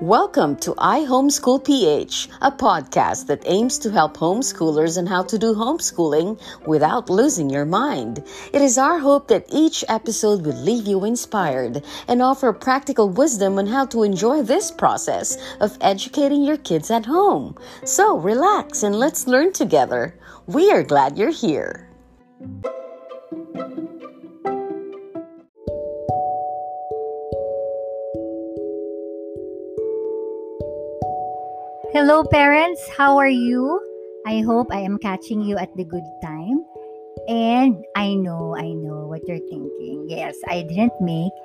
Welcome to iHomeschool PH, a podcast that aims to help homeschoolers on how to do homeschooling without losing your mind. It is our hope that each episode will leave you inspired and offer practical wisdom on how to enjoy this process of educating your kids at home. So relax and let's learn together. We are glad you're here. Hello, parents. How are you? I hope I am catching you at the good time. And I know, I know what you're thinking. Yes, I didn't make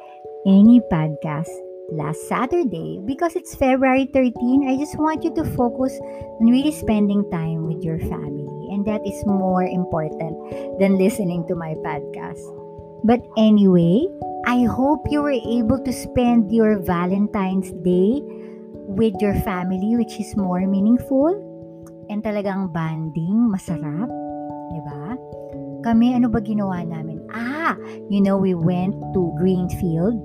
any podcast last Saturday because it's February 13. I just want you to focus on really spending time with your family. And that is more important than listening to my podcast. But anyway, I hope you were able to spend your Valentine's Day with your family which is more meaningful and talagang bonding, masarap. Di ba? Kami, ano ba ginawa namin? Ah, you know, we went to Greenfield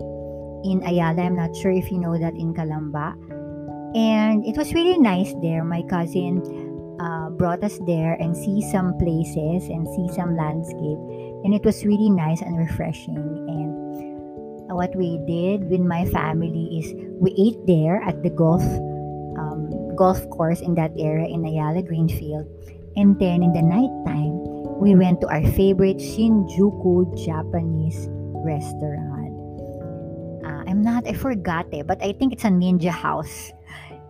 in Ayala. I'm not sure if you know that in Calamba. And it was really nice there. My cousin uh, brought us there and see some places and see some landscape. And it was really nice and refreshing. And what we did with my family is we ate there at the golf um, golf course in that area in Ayala Greenfield. And then in the nighttime, we went to our favorite Shinjuku Japanese restaurant. Uh, I'm not, I forgot it, but I think it's a ninja house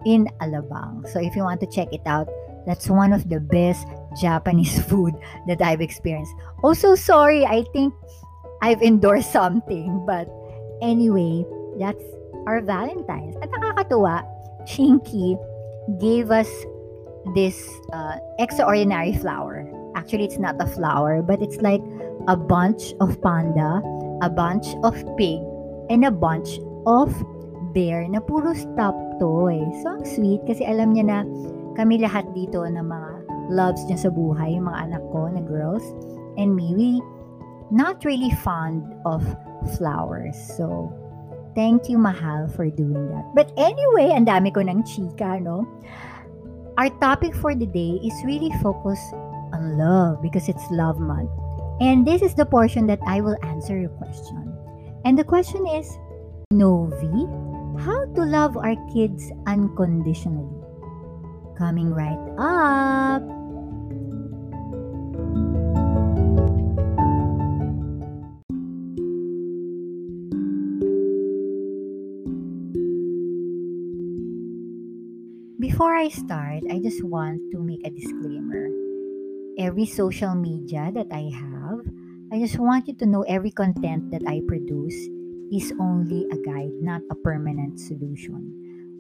in Alabang. So if you want to check it out, that's one of the best Japanese food that I've experienced. Also, sorry, I think I've endorsed something, but Anyway, that's our Valentine's. At nakakatuwa, Chinky gave us this uh, extraordinary flower. Actually, it's not a flower, but it's like a bunch of panda, a bunch of pig, and a bunch of bear na puro stop toy. So, ang sweet kasi alam niya na kami lahat dito na mga loves niya sa buhay, yung mga anak ko na girls, and me, we not really fond of flowers. So, thank you, Mahal, for doing that. But anyway, ang dami ko ng chika, no? Our topic for the day is really focused on love because it's love month. And this is the portion that I will answer your question. And the question is, Novi, how to love our kids unconditionally? Coming right up. Before I start, I just want to make a disclaimer. Every social media that I have, I just want you to know every content that I produce is only a guide, not a permanent solution.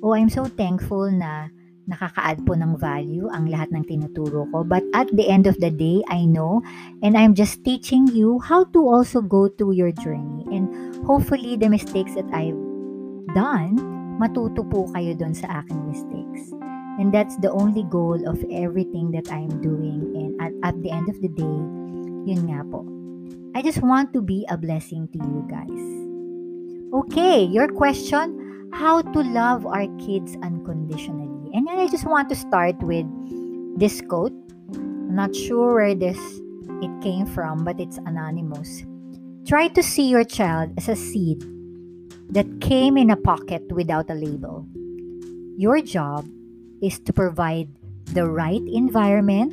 Oh, I'm so thankful na nakaka-add po ng value ang lahat ng tinuturo ko. But at the end of the day, I know and I'm just teaching you how to also go through your journey. And hopefully, the mistakes that I've done, matuto po kayo doon sa aking mistakes. And that's the only goal of everything that I'm doing. And at, at the end of the day, yun nga po. I just want to be a blessing to you guys. Okay, your question, how to love our kids unconditionally. And then I just want to start with this quote. I'm not sure where this it came from, but it's anonymous. Try to see your child as a seed that came in a pocket without a label. Your job is to provide the right environment,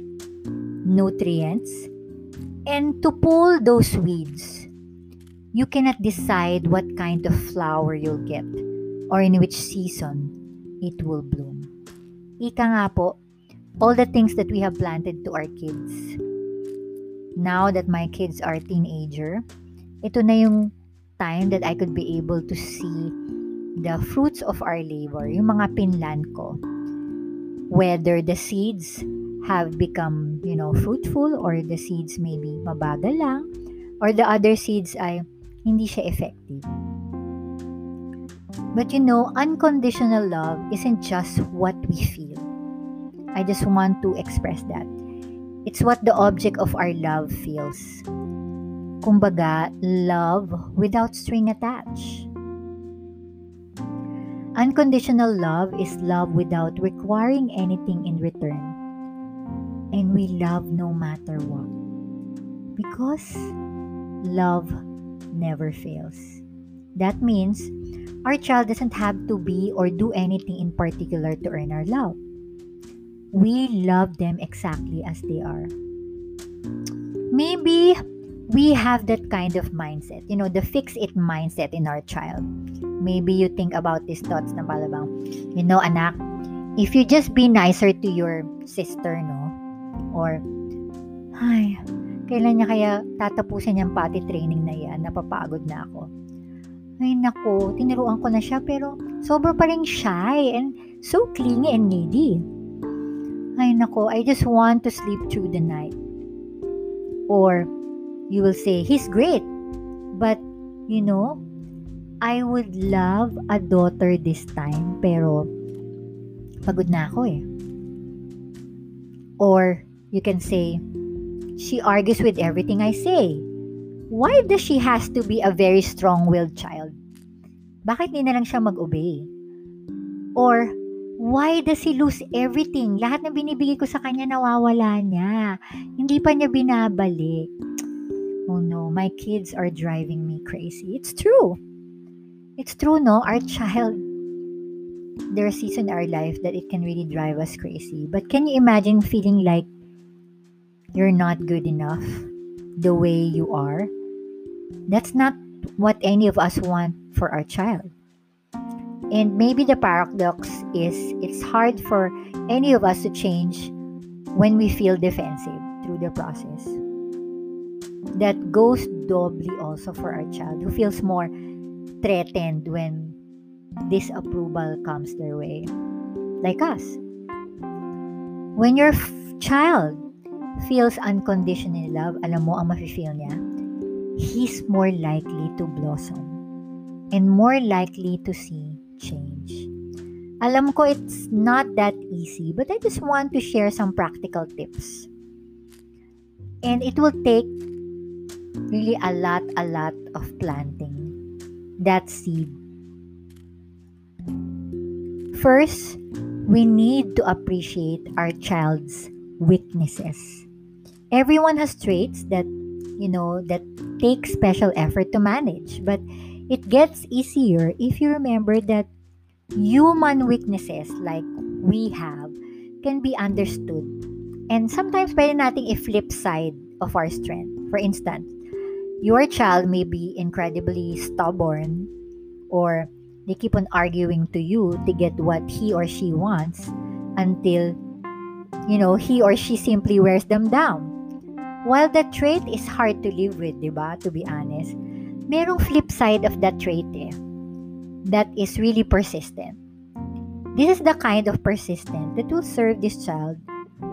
nutrients, and to pull those weeds. You cannot decide what kind of flower you'll get or in which season it will bloom. Ika nga po, all the things that we have planted to our kids. Now that my kids are teenager, ito na yung time that I could be able to see the fruits of our labor, yung mga pinlan ko whether the seeds have become, you know, fruitful or the seeds maybe mabagal lang or the other seeds ay hindi siya effective. But you know, unconditional love isn't just what we feel. I just want to express that. It's what the object of our love feels. Kumbaga, love without string attached. Unconditional love is love without requiring anything in return. And we love no matter what. Because love never fails. That means our child doesn't have to be or do anything in particular to earn our love. We love them exactly as they are. Maybe we have that kind of mindset, you know, the fix it mindset in our child. Maybe you think about these thoughts na palabang, you know, anak, if you just be nicer to your sister, no? Or, ay, kailan niya kaya tatapusin yung potty training na yan? Napapagod na ako. Ay nako, tiniruan ko na siya pero sobra pa rin shy and so clingy and needy. Ay nako, I just want to sleep through the night. Or you will say, he's great. But, you know, I would love a daughter this time pero pagod na ako eh. Or you can say, she argues with everything I say. Why does she has to be a very strong-willed child? Bakit hindi na lang siya mag-obey? Or, why does he lose everything? Lahat na binibigay ko sa kanya nawawala niya. Hindi pa niya binabalik. My kids are driving me crazy. It's true. It's true, no? Our child, there are seasons in our life that it can really drive us crazy. But can you imagine feeling like you're not good enough the way you are? That's not what any of us want for our child. And maybe the paradox is it's hard for any of us to change when we feel defensive through the process. That goes doubly also for our child who feels more threatened when disapproval comes their way. Like us. When your f- child feels unconditional love, alam mo ang mafe-feel niya? He's more likely to blossom and more likely to see change. Alam ko it's not that easy, but I just want to share some practical tips. And it will take really a lot, a lot of planting that seed. First, we need to appreciate our child's weaknesses. Everyone has traits that, you know, that take special effort to manage, but it gets easier if you remember that human weaknesses like we have can be understood. And sometimes pwede nating i-flip side of our strength. For instance, your child may be incredibly stubborn or they keep on arguing to you to get what he or she wants until you know he or she simply wears them down. While that trait is hard to live with diba to be honest merong flip side of that trait eh, that is really persistent. This is the kind of persistent that will serve this child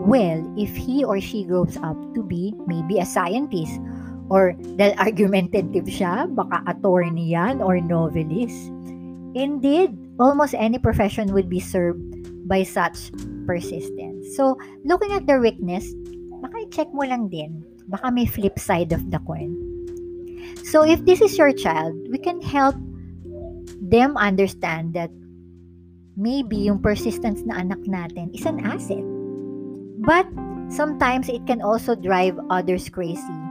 well if he or she grows up to be maybe a scientist or dahil argumentative siya, baka attorney yan or novelist. Indeed, almost any profession would be served by such persistence. So, looking at their weakness, baka i-check mo lang din. Baka may flip side of the coin. So, if this is your child, we can help them understand that maybe yung persistence na anak natin is an asset. But, sometimes it can also drive others crazy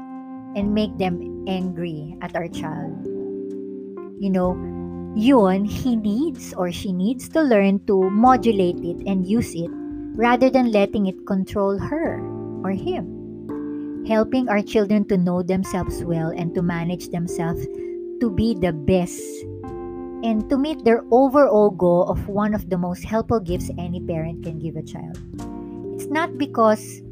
and make them angry at our child. You know, yun, he needs or she needs to learn to modulate it and use it rather than letting it control her or him. Helping our children to know themselves well and to manage themselves to be the best and to meet their overall goal of one of the most helpful gifts any parent can give a child. It's not because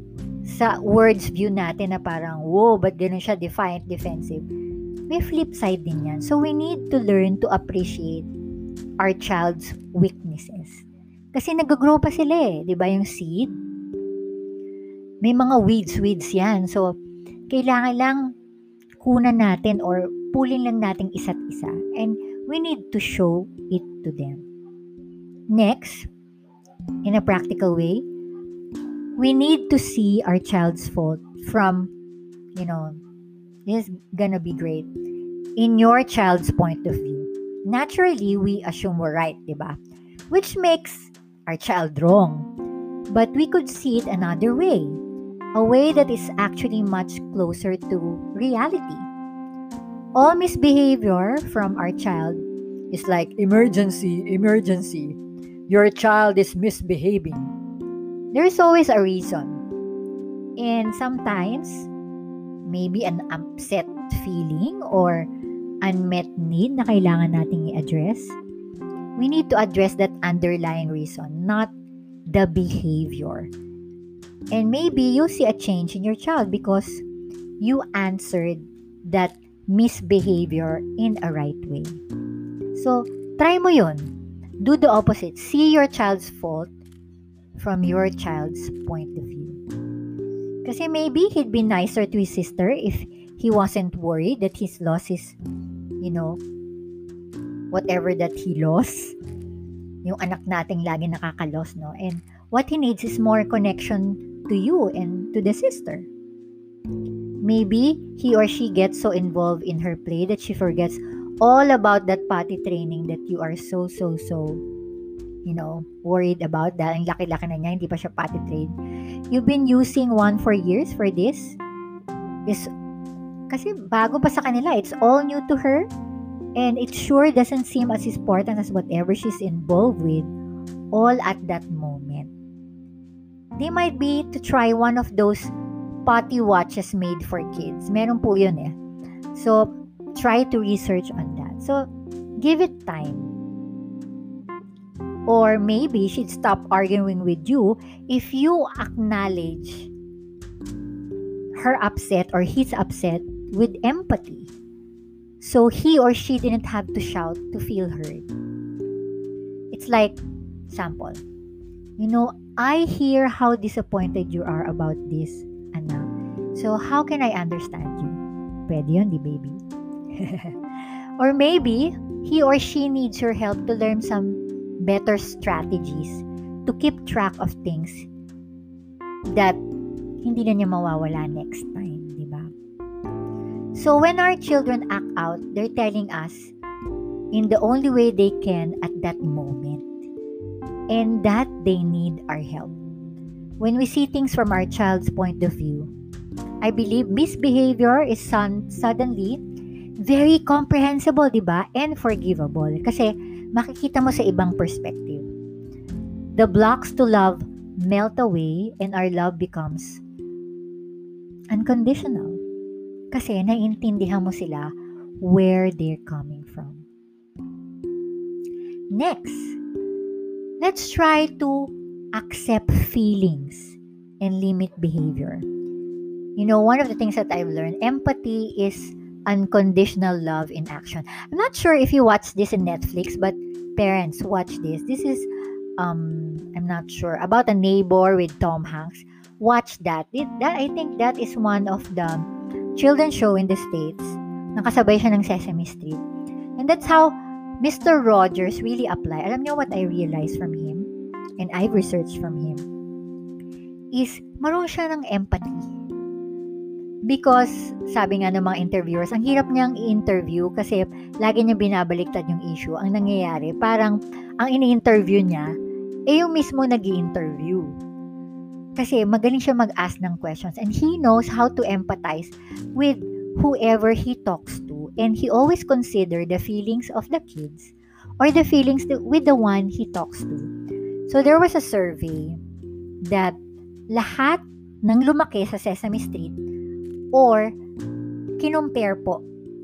sa words view natin na parang, wow, but ganun siya defiant, defensive. May flip side din yan. So, we need to learn to appreciate our child's weaknesses. Kasi nag-grow pa sila eh. Di ba yung seed? May mga weeds, weeds yan. So, kailangan lang kunan natin or pulling lang natin isa't isa. And we need to show it to them. Next, in a practical way, we need to see our child's fault from, you know, This is gonna be great. In your child's point of view. Naturally, we assume we're right, diba? Which makes our child wrong. But we could see it another way. A way that is actually much closer to reality. All misbehavior from our child is like emergency, emergency. Your child is misbehaving. There's always a reason. And sometimes, maybe an upset feeling or unmet need na kailangan nating i-address. We need to address that underlying reason, not the behavior. And maybe you see a change in your child because you answered that misbehavior in a right way. So, try mo yun. Do the opposite. See your child's fault from your child's point of view. Kasi maybe he'd be nicer to his sister if he wasn't worried that he's lost his, you know, whatever that he lost. Yung anak nating lagi nakakalos, no? And what he needs is more connection to you and to the sister. Maybe he or she gets so involved in her play that she forgets all about that potty training that you are so, so, so, you know, worried about. Dahil ang laki-laki na niya, hindi pa siya potty trained. You've been using one for years for this. Is kasi bago pa sa kanila, it's all new to her. And it sure doesn't seem as important as whatever she's involved with all at that moment. They might be to try one of those potty watches made for kids. Meron po yun eh. So, try to research on that. So, give it time. Or maybe she'd stop arguing with you if you acknowledge her upset or his upset with empathy. So he or she didn't have to shout to feel heard. It's like, sample, you know, I hear how disappointed you are about this anak. So, how can I understand you? Pwede yun, di baby? or maybe, he or she needs your help to learn some better strategies to keep track of things that hindi na niya mawawala next time, di ba? So, when our children act out, they're telling us in the only way they can at that moment and that they need our help. When we see things from our child's point of view, I believe misbehavior is suddenly very comprehensible, di ba? And forgivable. Kasi makikita mo sa ibang perspective. The blocks to love melt away and our love becomes unconditional. Kasi naiintindihan mo sila where they're coming from. Next, let's try to accept feelings and limit behavior. You know, one of the things that I've learned, empathy is unconditional love in action. I'm not sure if you watch this in Netflix, but parents watch this. This is um I'm not sure about a neighbor with Tom Hanks. Watch that. It, that I think that is one of the children's show in the States. Nakasabay siya ng Sesame Street. And that's how Mr. Rogers really apply. Alam niyo what I realized from him? And I've researched from him. Is marunong siya ng empathy. Because, sabi nga ng mga interviewers, ang hirap niyang i-interview kasi lagi niya binabaliktad yung issue. Ang nangyayari, parang ang ini-interview niya, eh yung mismo nag interview Kasi magaling siya mag-ask ng questions and he knows how to empathize with whoever he talks to and he always consider the feelings of the kids or the feelings with the one he talks to. So there was a survey that lahat ng lumaki sa Sesame Street or kinumpare po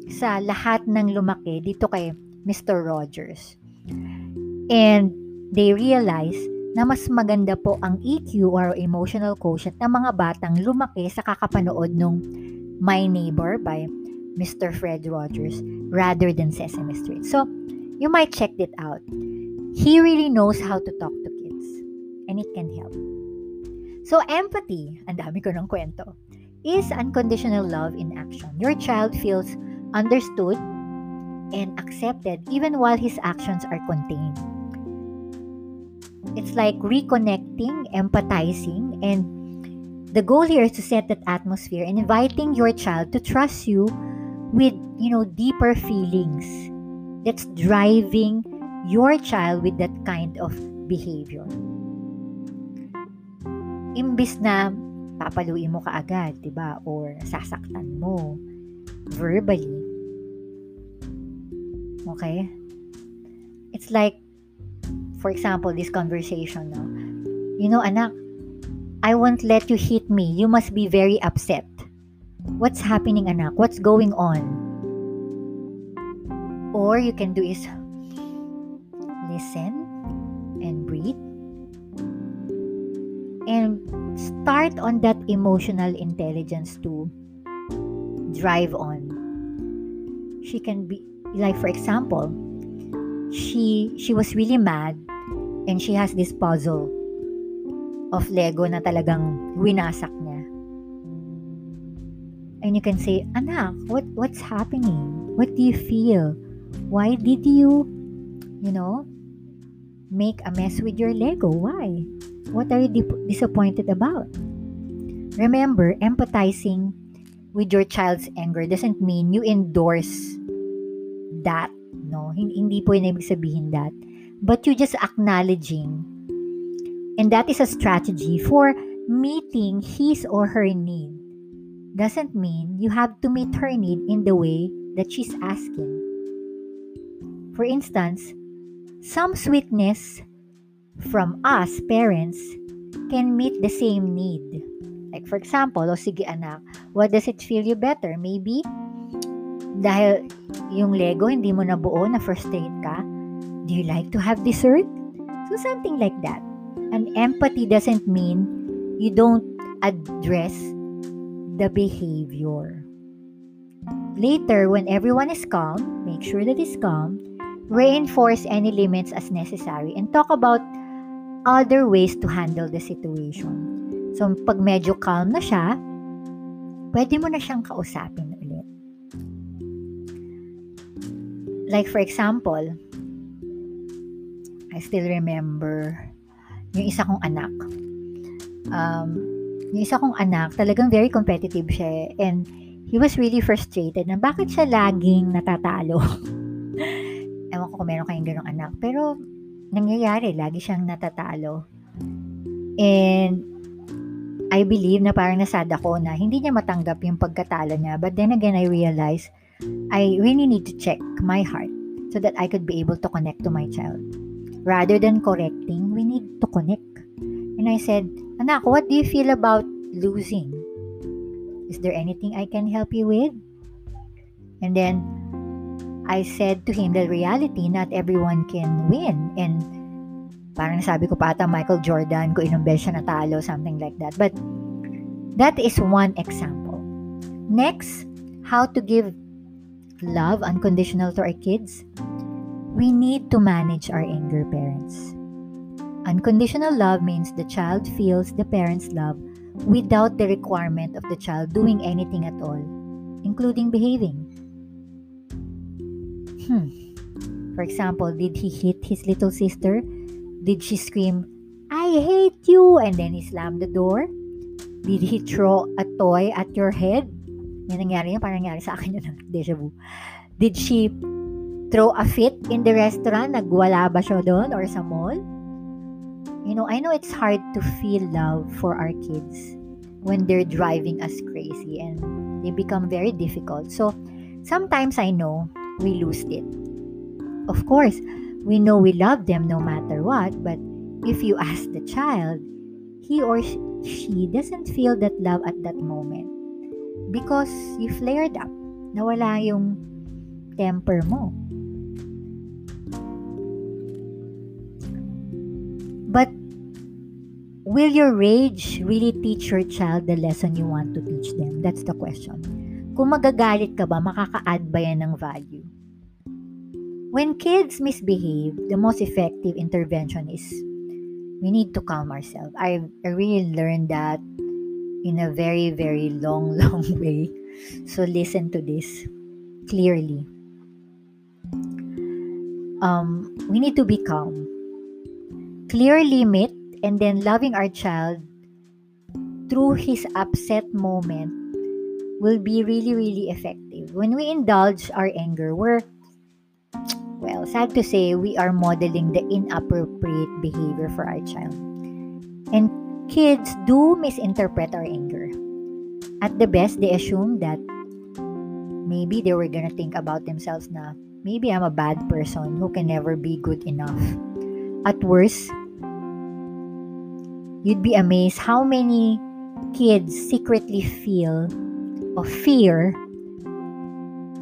sa lahat ng lumaki dito kay Mr. Rogers. And they realized na mas maganda po ang EQ or emotional quotient ng mga batang lumaki sa kakapanood ng My Neighbor by Mr. Fred Rogers rather than Sesame Street. So, you might check it out. He really knows how to talk to kids and it can help. So, empathy, ang dami ko ng kwento, is unconditional love in action. Your child feels understood and accepted even while his actions are contained. It's like reconnecting, empathizing, and the goal here is to set that atmosphere and inviting your child to trust you with, you know, deeper feelings that's driving your child with that kind of behavior. Imbis na papaluin mo kaagad, 'di ba? Or sasaktan mo verbally. Okay? It's like for example, this conversation, no? You know, anak, I won't let you hit me. You must be very upset. What's happening, anak? What's going on? Or you can do is listen and breathe and start on that emotional intelligence to drive on. She can be like for example, she she was really mad and she has this puzzle of Lego na talagang winasak niya. And you can say, Anak, what, what's happening? What do you feel? Why did you, you know, make a mess with your Lego? Why? What are you di- disappointed about? Remember, empathizing with your child's anger doesn't mean you endorse that. No, hindi po yun ibig sabihin that. But you just acknowledging And that is a strategy for meeting his or her need. Doesn't mean you have to meet her need in the way that she's asking. For instance, some sweetness from us parents can meet the same need. Like for example, o sige anak, what does it feel you better? Maybe dahil yung Lego hindi mo nabuo na frustrate ka, do you like to have dessert? So something like that. And empathy doesn't mean you don't address the behavior. Later, when everyone is calm, make sure that it's calm, reinforce any limits as necessary, and talk about other ways to handle the situation. So, pag medyo calm na siya, pwede mo na siyang kausapin ulit. Like for example, I still remember yung isa kong anak. Um, yung isa kong anak, talagang very competitive siya. And he was really frustrated na bakit siya laging natatalo. Ewan ko kung meron kayong ganong anak. Pero, nangyayari, lagi siyang natatalo. And, I believe na parang nasad ako na hindi niya matanggap yung pagkatalo niya. But then again, I realized I really need to check my heart so that I could be able to connect to my child. Rather than correcting, we need to connect. And I said, Anak, what do you feel about losing? Is there anything I can help you with? And then I said to him the reality, not everyone can win. And parang sabi ko pa ata Michael Jordan, ko ilang beses natalo, something like that. But that is one example. Next, how to give love unconditional to our kids. We need to manage our anger, parents. Unconditional love means the child feels the parent's love without the requirement of the child doing anything at all, including behaving. Hmm. For example, did he hit his little sister? Did she scream, I hate you, and then he slammed the door? Did he throw a toy at your head? Yan nangyari yan, parang nangyari sa akin yun, deja vu. Did she throw a fit in the restaurant? Nagwala ba siya doon or sa mall? You know, I know it's hard to feel love for our kids when they're driving us crazy and they become very difficult. So, sometimes I know we lose it. Of course, we know we love them no matter what, but if you ask the child, he or she doesn't feel that love at that moment because you flared up. Nawala yung temper mo. But will your rage really teach your child the lesson you want to teach them? That's the question. Kung magagalit ka ba, makaka-add ba yan ng value? When kids misbehave, the most effective intervention is we need to calm ourselves. I, I really learned that in a very, very long, long way. So listen to this clearly. Um, we need to be calm clear limit and then loving our child through his upset moment will be really, really effective. When we indulge our anger, we're, well, sad to say, we are modeling the inappropriate behavior for our child. And kids do misinterpret our anger. At the best, they assume that maybe they were gonna think about themselves na maybe I'm a bad person who can never be good enough. At worst, you'd be amazed how many kids secretly feel of fear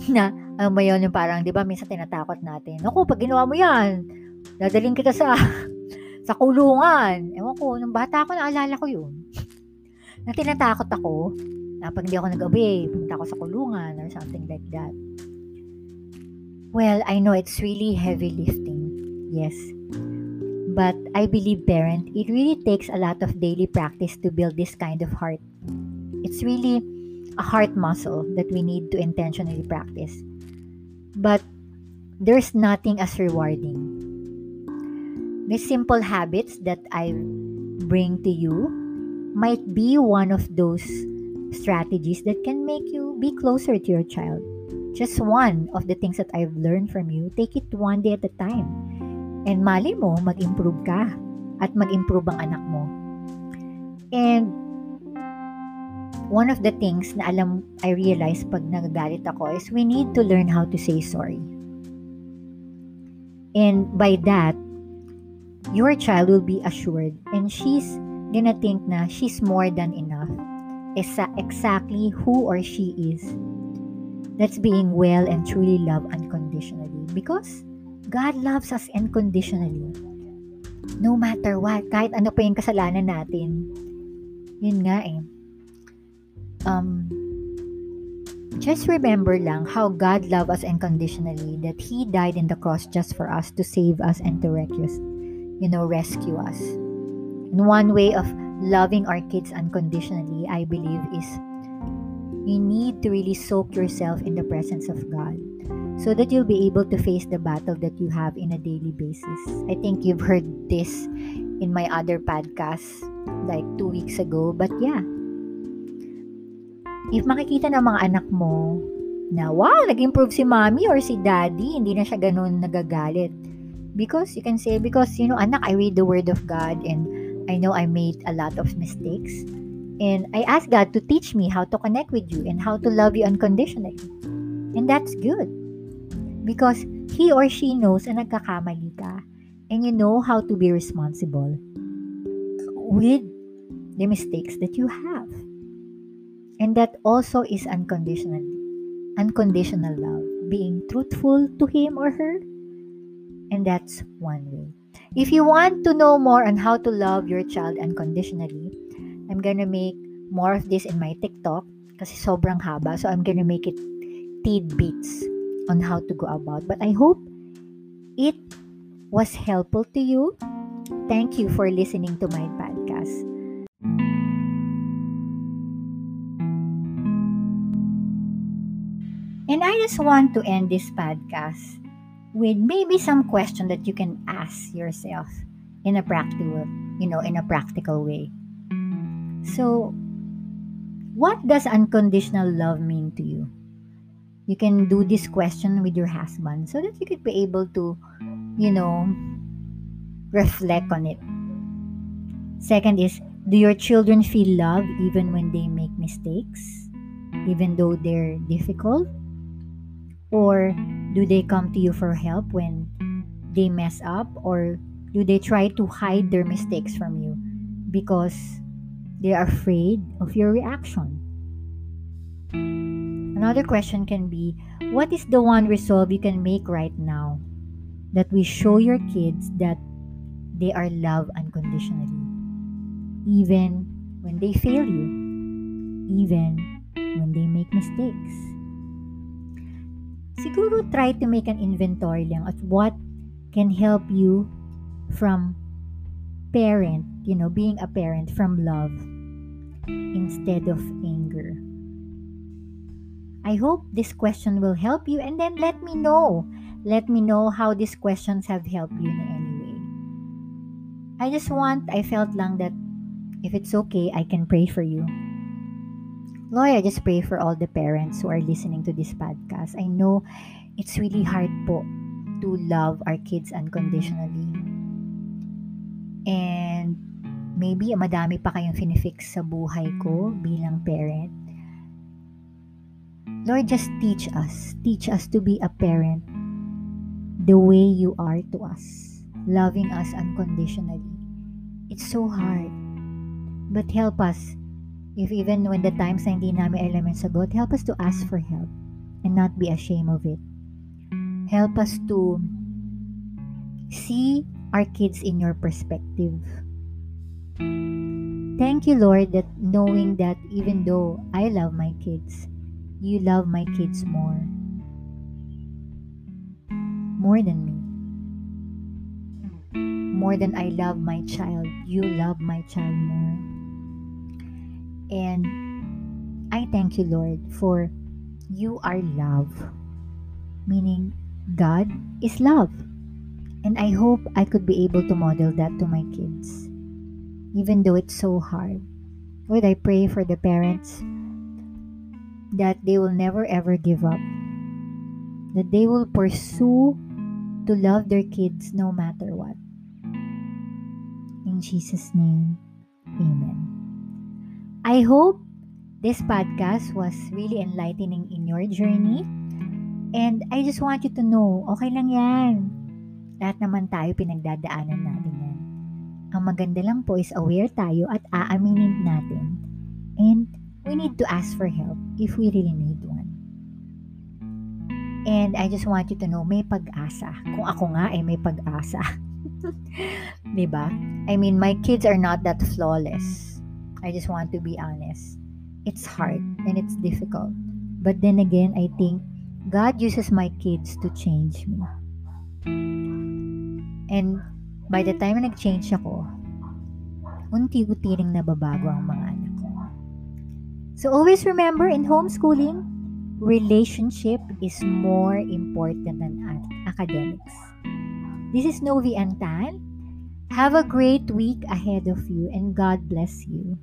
na alam mo yun, yung parang, di ba, minsan tinatakot natin. Naku, pag ginawa mo yan, dadaling kita sa sa kulungan. Ewan ko, nung bata ako, naalala ko yun. na tinatakot ako, na pag hindi ako nag-obey, pumunta ako sa kulungan or something like that. Well, I know it's really heavy lifting. Yes. But I believe, parent, it really takes a lot of daily practice to build this kind of heart. It's really a heart muscle that we need to intentionally practice. But there's nothing as rewarding. These simple habits that I bring to you might be one of those strategies that can make you be closer to your child. Just one of the things that I've learned from you, take it one day at a time. And mali mo, mag-improve ka at mag-improve ang anak mo. And one of the things na alam, I realize pag nagagalit ako is we need to learn how to say sorry. And by that, your child will be assured and she's gonna think na she's more than enough. Esa exactly who or she is. That's being well and truly loved unconditionally. Because God loves us unconditionally. No matter what, kahit ano pa yung kasalanan natin. Yun nga eh um, just remember lang how God loved us unconditionally, that He died in the cross just for us to save us and to rescue, you know, rescue us. And one way of loving our kids unconditionally, I believe, is you need to really soak yourself in the presence of God so that you'll be able to face the battle that you have in a daily basis. I think you've heard this in my other podcast like two weeks ago, but yeah, if makikita ng mga anak mo na, wow, nag-improve si mommy or si daddy, hindi na siya ganun nagagalit. Because you can say, because, you know, anak, I read the word of God and I know I made a lot of mistakes. And I ask God to teach me how to connect with you and how to love you unconditionally. And that's good. Because he or she knows na nagkakamali ka. And you know how to be responsible with the mistakes that you have. And that also is unconditional. Unconditional love. Being truthful to him or her. And that's one way. If you want to know more on how to love your child unconditionally, I'm gonna make more of this in my TikTok kasi sobrang haba. So I'm gonna make it tidbits on how to go about. But I hope it was helpful to you. Thank you for listening to my podcast. Just want to end this podcast with maybe some question that you can ask yourself in a practical, you know, in a practical way. So, what does unconditional love mean to you? You can do this question with your husband so that you could be able to, you know, reflect on it. Second is, do your children feel love even when they make mistakes, even though they're difficult? Or do they come to you for help when they mess up? Or do they try to hide their mistakes from you because they are afraid of your reaction? Another question can be What is the one resolve you can make right now that we show your kids that they are loved unconditionally, even when they fail you, even when they make mistakes? Siguro try to make an inventory lang at what can help you from parent, you know, being a parent from love instead of anger. I hope this question will help you and then let me know. Let me know how these questions have helped you in any way. I just want, I felt lang that if it's okay, I can pray for you. Lord, I just pray for all the parents who are listening to this podcast. I know it's really hard po to love our kids unconditionally. And maybe madami pa kayong finifix sa buhay ko bilang parent. Lord, just teach us. Teach us to be a parent the way you are to us, loving us unconditionally. It's so hard. But help us, if even when the times na hindi namin alam yung sagot, help us to ask for help and not be ashamed of it. Help us to see our kids in your perspective. Thank you, Lord, that knowing that even though I love my kids, you love my kids more. More than me. More than I love my child, you love my child more. And I thank you, Lord, for you are love. Meaning, God is love. And I hope I could be able to model that to my kids. Even though it's so hard. Lord, I pray for the parents that they will never ever give up. That they will pursue to love their kids no matter what. In Jesus' name, Amen. I hope this podcast was really enlightening in your journey. And I just want you to know, okay lang yan. Lahat naman tayo pinagdadaanan natin yan. Ang maganda lang po is aware tayo at aaminin natin. And we need to ask for help if we really need one. And I just want you to know, may pag-asa. Kung ako nga, eh, may pag-asa. diba? I mean, my kids are not that flawless. I just want to be honest. It's hard and it's difficult. But then again, I think God uses my kids to change me. And by the time na nag-change ako, unti-unti ring nababago ang mga anak ko. So always remember in homeschooling, relationship is more important than academics. This is Novi Antan. Have a great week ahead of you and God bless you.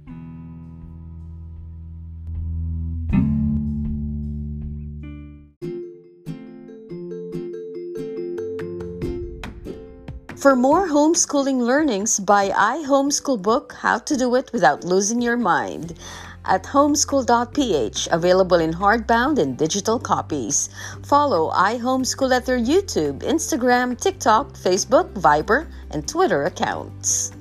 For more homeschooling learnings, buy iHomeschool book How to Do It Without Losing Your Mind at homeschool.ph, available in hardbound and digital copies. Follow iHomeschool at their YouTube, Instagram, TikTok, Facebook, Viber, and Twitter accounts.